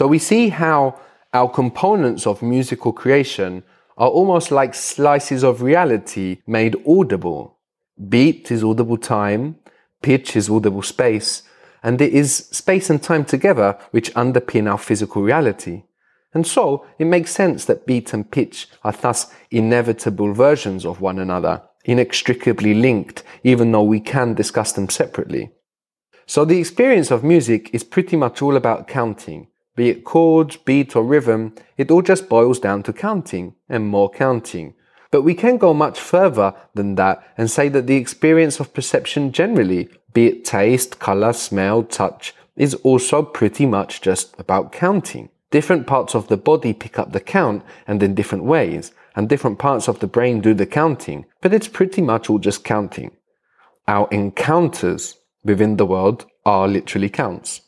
So we see how our components of musical creation are almost like slices of reality made audible. Beat is audible time, pitch is audible space, and it is space and time together which underpin our physical reality. And so it makes sense that beat and pitch are thus inevitable versions of one another, inextricably linked, even though we can discuss them separately. So the experience of music is pretty much all about counting. Be it chords, beat, or rhythm, it all just boils down to counting and more counting. But we can go much further than that and say that the experience of perception generally, be it taste, color, smell, touch, is also pretty much just about counting. Different parts of the body pick up the count and in different ways, and different parts of the brain do the counting, but it's pretty much all just counting. Our encounters within the world are literally counts.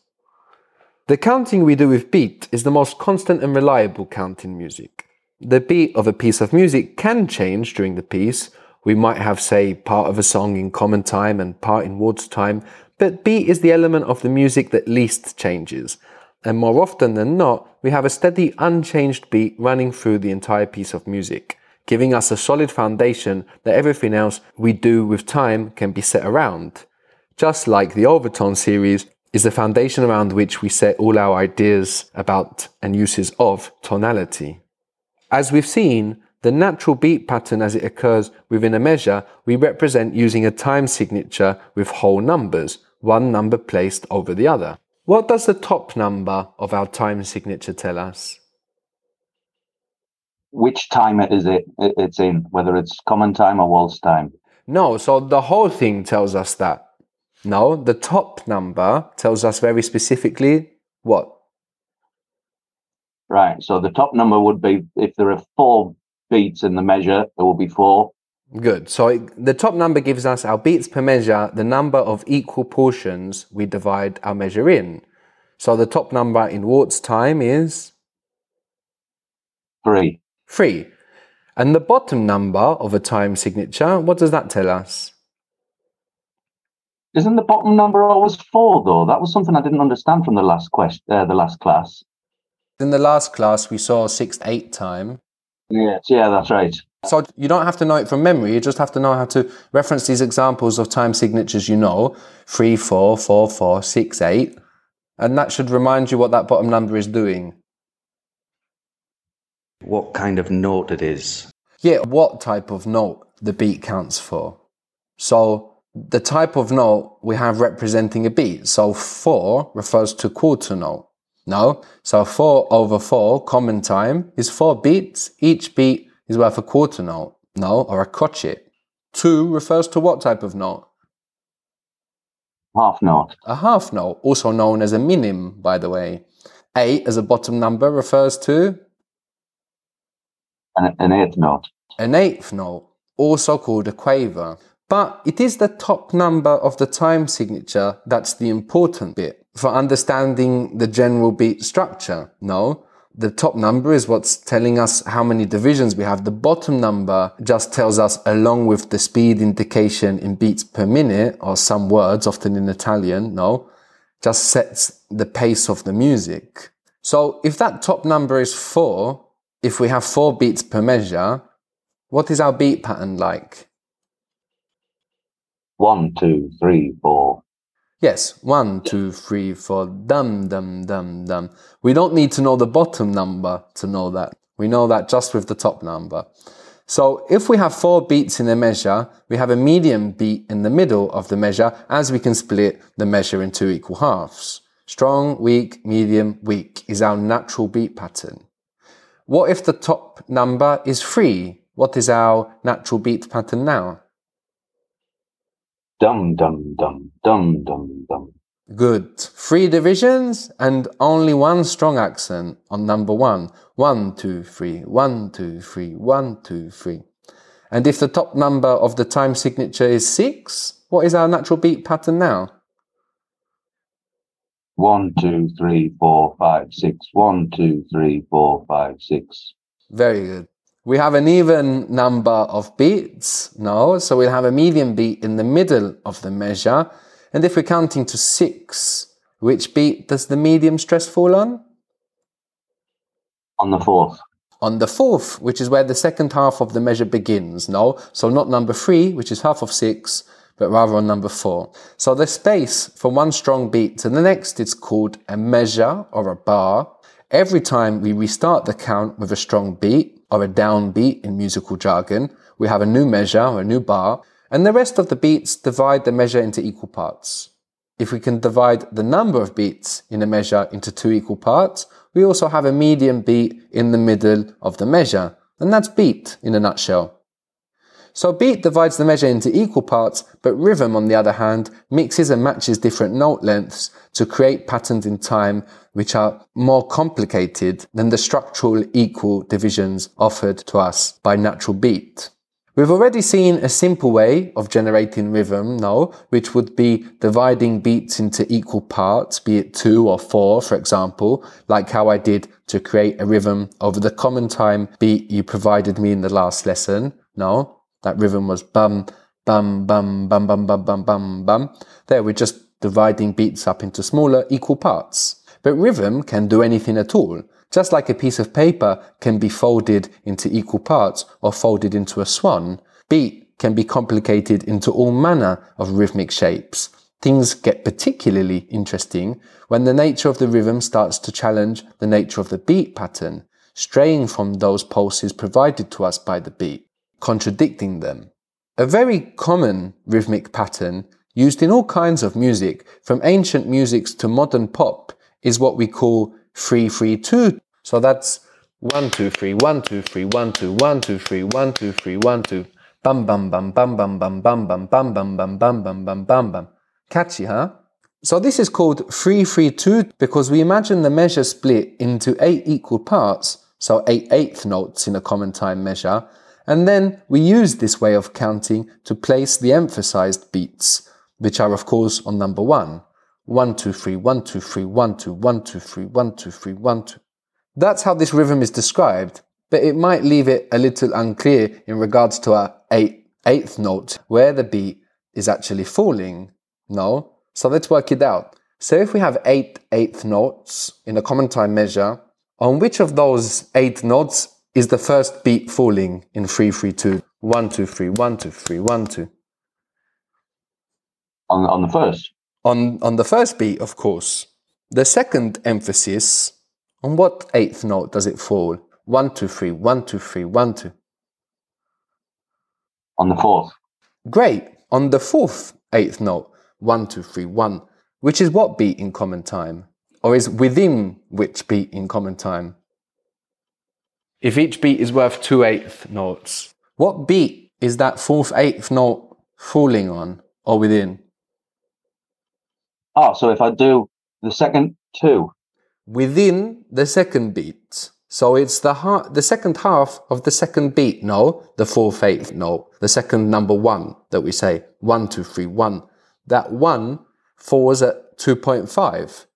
The counting we do with beat is the most constant and reliable count in music. The beat of a piece of music can change during the piece. We might have, say, part of a song in common time and part in waltz time, but beat is the element of the music that least changes, and more often than not, we have a steady, unchanged beat running through the entire piece of music, giving us a solid foundation that everything else we do with time can be set around. Just like the overtone series is the foundation around which we set all our ideas about and uses of tonality. As we've seen, the natural beat pattern as it occurs within a measure we represent using a time signature with whole numbers, one number placed over the other. What does the top number of our time signature tell us? Which time is it it's in, whether it's common time or waltz time? No, so the whole thing tells us that. No, the top number tells us very specifically what? Right, so the top number would be if there are four beats in the measure, there will be four. Good. So it, the top number gives us our beats per measure, the number of equal portions we divide our measure in. So the top number in waltz time is? Three. Three. And the bottom number of a time signature, what does that tell us? Isn't the bottom number always four though? That was something I didn't understand from the last question, uh, the last class. In the last class, we saw six eight time. Yes, yeah, that's right. So you don't have to know it from memory. You just have to know how to reference these examples of time signatures you know. Three, four, four, four, six, eight. And that should remind you what that bottom number is doing. What kind of note it is. Yeah, what type of note the beat counts for. So the type of note we have representing a beat. So four refers to quarter note. No. So four over four, common time, is four beats. Each beat is worth a quarter note, no, or a crotchet. Two refers to what type of note? Half note. A half note, also known as a minim, by the way. Eight as a bottom number refers to? An, an eighth note. An eighth note, also called a quaver. But it is the top number of the time signature that's the important bit for understanding the general beat structure, no? the top number is what's telling us how many divisions we have. The bottom number just tells us, along with the speed indication in beats per minute, or some words, often in Italian, no, just sets the pace of the music. So if that top number is four, if we have four beats per measure, what is our beat pattern like? One, two, three, four, Yes, one, two, three, four, dum, dum, dum, dum. We don't need to know the bottom number to know that. We know that just with the top number. So if we have four beats in a measure, we have a medium beat in the middle of the measure as we can split the measure in two equal halves. Strong, weak, medium, weak is our natural beat pattern. What if the top number is three? What is our natural beat pattern now? Dum, dum, dum, dum, dum, dum. Good. Three divisions and only one strong accent on number one. One, two, three, one, two, three, one, two, three. And if the top number of the time signature is six, what is our natural beat pattern now? One, two, three, four, five, six. One, two, three, four, five, six. Very good. We have an even number of beats, no? So we'll have a medium beat in the middle of the measure. And if we're counting to six, which beat does the medium stress fall on? On the fourth. On the fourth, which is where the second half of the measure begins. No, so not number three, which is half of six, but rather on number four. So the space from one strong beat to the next is called a measure or a bar. Every time we restart the count with a strong beat or a downbeat in musical jargon, we have a new measure or a new bar, and the rest of the beats divide the measure into equal parts. If we can divide the number of beats in a measure into two equal parts, we also have a medium beat in the middle of the measure, and that's beat in a nutshell. So beat divides the measure into equal parts, but rhythm, on the other hand, mixes and matches different note lengths to create patterns in time which are more complicated than the structural equal divisions offered to us by natural beat. We've already seen a simple way of generating rhythm now, which would be dividing beats into equal parts, be it two or four, for example, like how I did to create a rhythm over the common time beat you provided me in the last lesson. No, that rhythm was bum, bum, bum, bum, bum, bum, bum, bum, bum. There, we're just dividing beats up into smaller equal parts. But rhythm can do anything at all. Just like a piece of paper can be folded into equal parts or folded into a swan, beat can be complicated into all manner of rhythmic shapes. Things get particularly interesting when the nature of the rhythm starts to challenge the nature of the beat pattern, straying from those pulses provided to us by the beat, contradicting them. A very common rhythmic pattern used in all kinds of music, from ancient musics to modern pop, is what we call 332. So that's 1, 2, 3, 1, 2, 3, 1, 2, 1, 2, 3, 1, 2, 3, 1, 2. Bum, bum, bum, bum, bum, bum, bum, bum, bum, bum, bum, bum, bum, bum, bum, bum. Catchy, huh? So this is called 3, 3, 2 because we imagine the measure split into eight equal parts, so eight eighth notes in a common time measure, and then we use this way of counting to place the emphasized beats, which are of course on number one. 1, 2, 3, 1, 2, 3, 1, 2, 1, 2, 3, 1, 2, 3, 1, 2. That's how this rhythm is described, but it might leave it a little unclear in regards to our eight, eighth note, where the beat is actually falling. No? So let's work it out. So if we have eight eighth notes in a common time measure, on which of those eight notes is the first beat falling in 3 3 2? 1 2 3 1 2 3 1 2. On, on the first. On, on the first beat, of course. The second emphasis, on what eighth note does it fall? 1 2 3 1 2 3 1 2. On the fourth. Great. On the fourth eighth note, 1 2 3 1, which is what beat in common time? Or is within which beat in common time? If each beat is worth two eighth notes, what beat is that fourth eighth note falling on or within? Oh, so if I do the second two, Within the second beat. So it's the ha- the second half of the second beat, no? The fourth eighth note, the second number one that we say, one, two, three, one. That one falls at 2.5.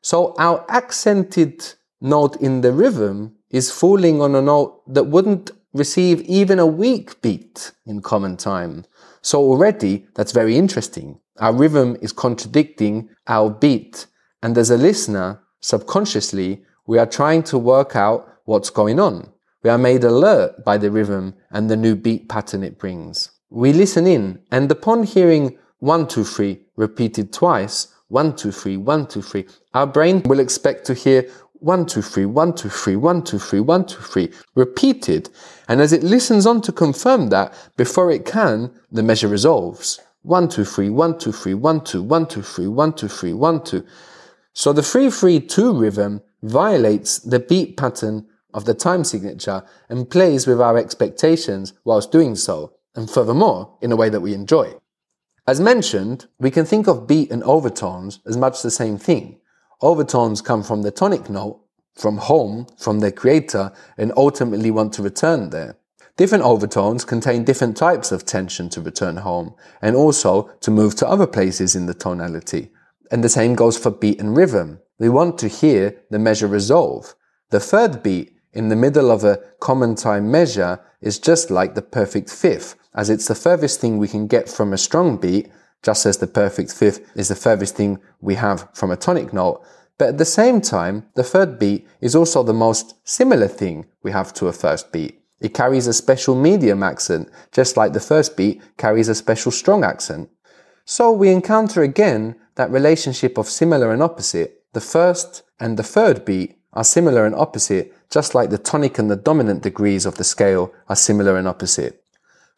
So our accented note in the rhythm is falling on a note that wouldn't receive even a weak beat in common time. So already that's very interesting. Our rhythm is contradicting our beat. And as a listener, subconsciously, we are trying to work out what's going on. We are made alert by the rhythm and the new beat pattern it brings. We listen in, and upon hearing 1, 2, 3 repeated twice, 1, 2, 3, 1, 2, 3, our brain will expect to hear 1, 2, 3, 1, 2, 3, 1, 2, 3, 1, 2, 3 repeated. And as it listens on to confirm that, before it can, the measure resolves. 1, 2, 3, 1, 2, 3, 1, 2, 1, 2, 3, 1, 2, 3, 1, 2. So the 3-3-2 rhythm violates the beat pattern of the time signature and plays with our expectations whilst doing so, and furthermore, in a way that we enjoy. As mentioned, we can think of beat and overtones as much the same thing. Overtones come from the tonic note, from home, from their creator, and ultimately want to return there. Different overtones contain different types of tension to return home, and also to move to other places in the tonality. And the same goes for beat and rhythm. We want to hear the measure resolve. The third beat in the middle of a common time measure is just like the perfect fifth, as it's the furthest thing we can get from a strong beat, just as the perfect fifth is the furthest thing we have from a tonic note. But at the same time, the third beat is also the most similar thing we have to a first beat. It carries a special medium accent, just like the first beat carries a special strong accent. So we encounter again that relationship of similar and opposite. The first and the third beat are similar and opposite, just like the tonic and the dominant degrees of the scale are similar and opposite.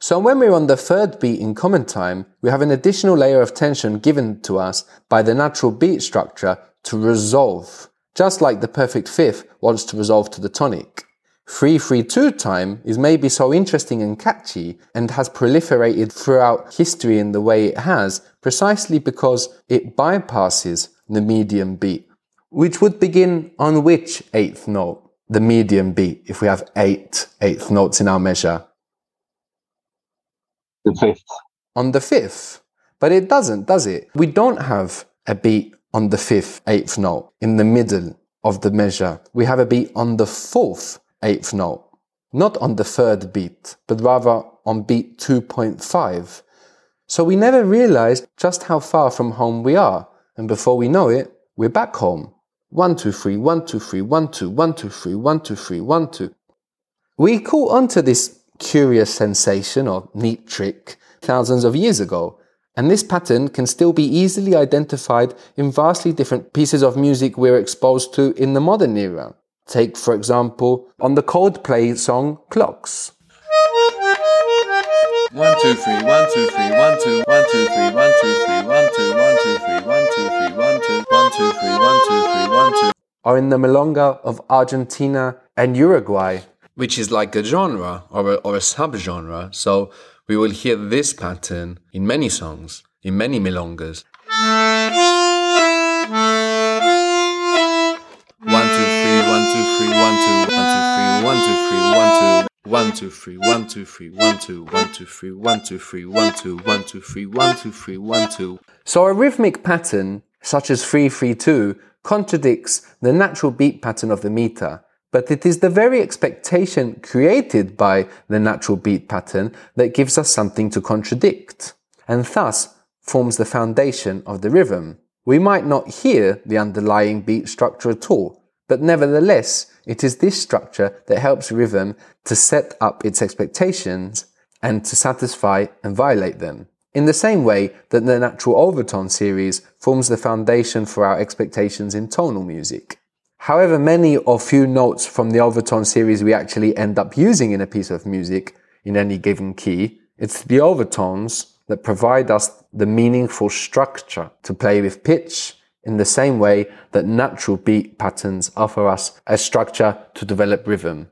So when we're on the third beat in common time, we have an additional layer of tension given to us by the natural beat structure to resolve, just like the perfect fifth wants to resolve to the tonic. 332 time is maybe so interesting and catchy and has proliferated throughout history in the way it has precisely because it bypasses the medium beat, which would begin on which eighth note? The medium beat, if we have eight eighth notes in our measure. The fifth. On the fifth. But it doesn't, does it? We don't have a beat on the fifth eighth note in the middle of the measure. We have a beat on the fourth eighth note, not on the third beat, but rather on beat 2.5. So we never realized just how far from home we are, and before we know it, we're back home. 1, 2, 3, 1, 2, 3, 1, 2, 1, 2, 3, 1, 2, 3, 1, 2. We caught onto this curious sensation or neat trick thousands of years ago, and this pattern can still be easily identified in vastly different pieces of music we're exposed to in the modern era. Take, for example, on the Coldplay song Clocks. One two three, one two three, one two, one two three, one two three, one two, one two three, one two three, one two, one two three, one two three, one two. Or in the milonga of Argentina and Uruguay, which is like a genre or a, or a subgenre. So we will hear this pattern in many songs, in many milongas. One two three, one two three, one two, one two three, one two three, one two. One two three, one two three, one two, one two three, one two three, one two, one two three, one two three, one two. So a rhythmic pattern such as three three two contradicts the natural beat pattern of the meter, but it is the very expectation created by the natural beat pattern that gives us something to contradict, and thus forms the foundation of the rhythm. We might not hear the underlying beat structure at all, but nevertheless, it is this structure that helps rhythm to set up its expectations and to satisfy and violate them. In the same way that the natural overtone series forms the foundation for our expectations in tonal music. However many or few notes from the overtone series we actually end up using in a piece of music in any given key, it's the overtones that provide us the meaningful structure to play with pitch in the same way that natural beat patterns offer us a structure to develop rhythm.